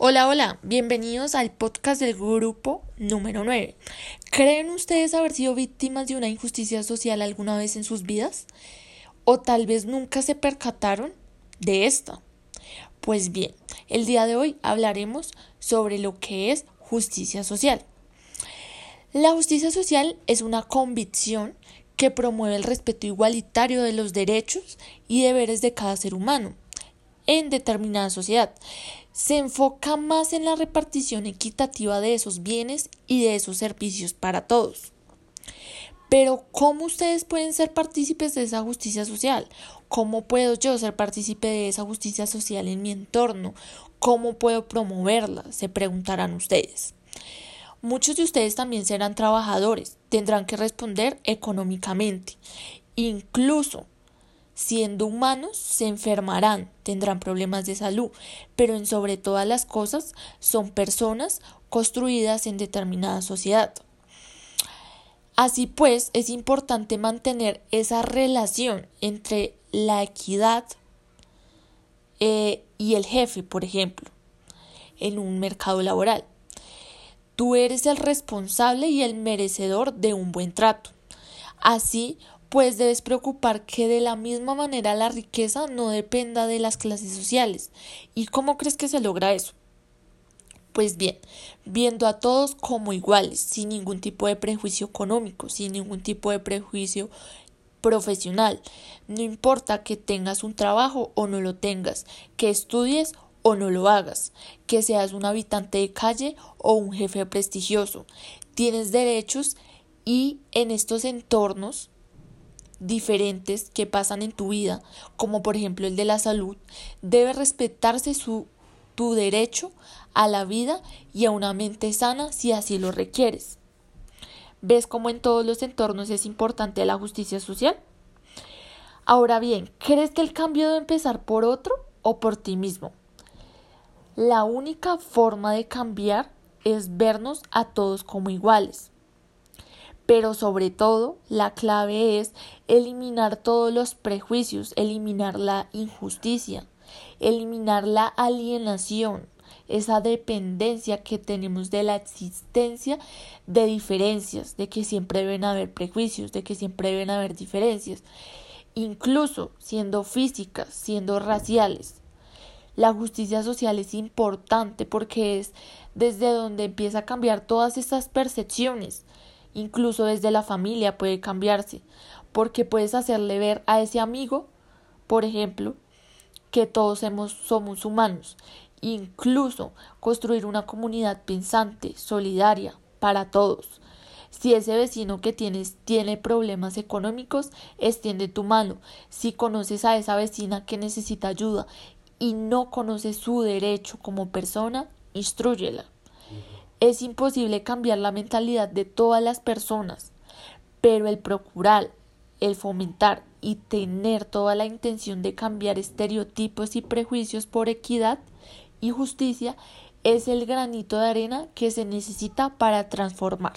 Hola, hola, bienvenidos al podcast del grupo número 9. ¿Creen ustedes haber sido víctimas de una injusticia social alguna vez en sus vidas? ¿O tal vez nunca se percataron de esta? Pues bien, el día de hoy hablaremos sobre lo que es justicia social. La justicia social es una convicción que promueve el respeto igualitario de los derechos y deberes de cada ser humano en determinada sociedad. Se enfoca más en la repartición equitativa de esos bienes y de esos servicios para todos. Pero ¿cómo ustedes pueden ser partícipes de esa justicia social? ¿Cómo puedo yo ser partícipe de esa justicia social en mi entorno? ¿Cómo puedo promoverla? Se preguntarán ustedes. Muchos de ustedes también serán trabajadores, tendrán que responder económicamente. Incluso Siendo humanos, se enfermarán, tendrán problemas de salud, pero en sobre todas las cosas son personas construidas en determinada sociedad. Así pues, es importante mantener esa relación entre la equidad eh, y el jefe, por ejemplo, en un mercado laboral. Tú eres el responsable y el merecedor de un buen trato. Así, pues debes preocupar que de la misma manera la riqueza no dependa de las clases sociales. ¿Y cómo crees que se logra eso? Pues bien, viendo a todos como iguales, sin ningún tipo de prejuicio económico, sin ningún tipo de prejuicio profesional. No importa que tengas un trabajo o no lo tengas, que estudies o no lo hagas, que seas un habitante de calle o un jefe prestigioso. Tienes derechos y en estos entornos diferentes que pasan en tu vida, como por ejemplo el de la salud, debe respetarse su, tu derecho a la vida y a una mente sana si así lo requieres. ¿Ves cómo en todos los entornos es importante la justicia social? Ahora bien, ¿crees que el cambio debe empezar por otro o por ti mismo? La única forma de cambiar es vernos a todos como iguales. Pero sobre todo, la clave es eliminar todos los prejuicios, eliminar la injusticia, eliminar la alienación, esa dependencia que tenemos de la existencia de diferencias, de que siempre deben haber prejuicios, de que siempre deben haber diferencias, incluso siendo físicas, siendo raciales. La justicia social es importante porque es desde donde empieza a cambiar todas estas percepciones Incluso desde la familia puede cambiarse, porque puedes hacerle ver a ese amigo, por ejemplo, que todos somos humanos. Incluso construir una comunidad pensante, solidaria, para todos. Si ese vecino que tienes tiene problemas económicos, extiende tu mano. Si conoces a esa vecina que necesita ayuda y no conoce su derecho como persona, instruyela. Es imposible cambiar la mentalidad de todas las personas, pero el procurar, el fomentar y tener toda la intención de cambiar estereotipos y prejuicios por equidad y justicia es el granito de arena que se necesita para transformar.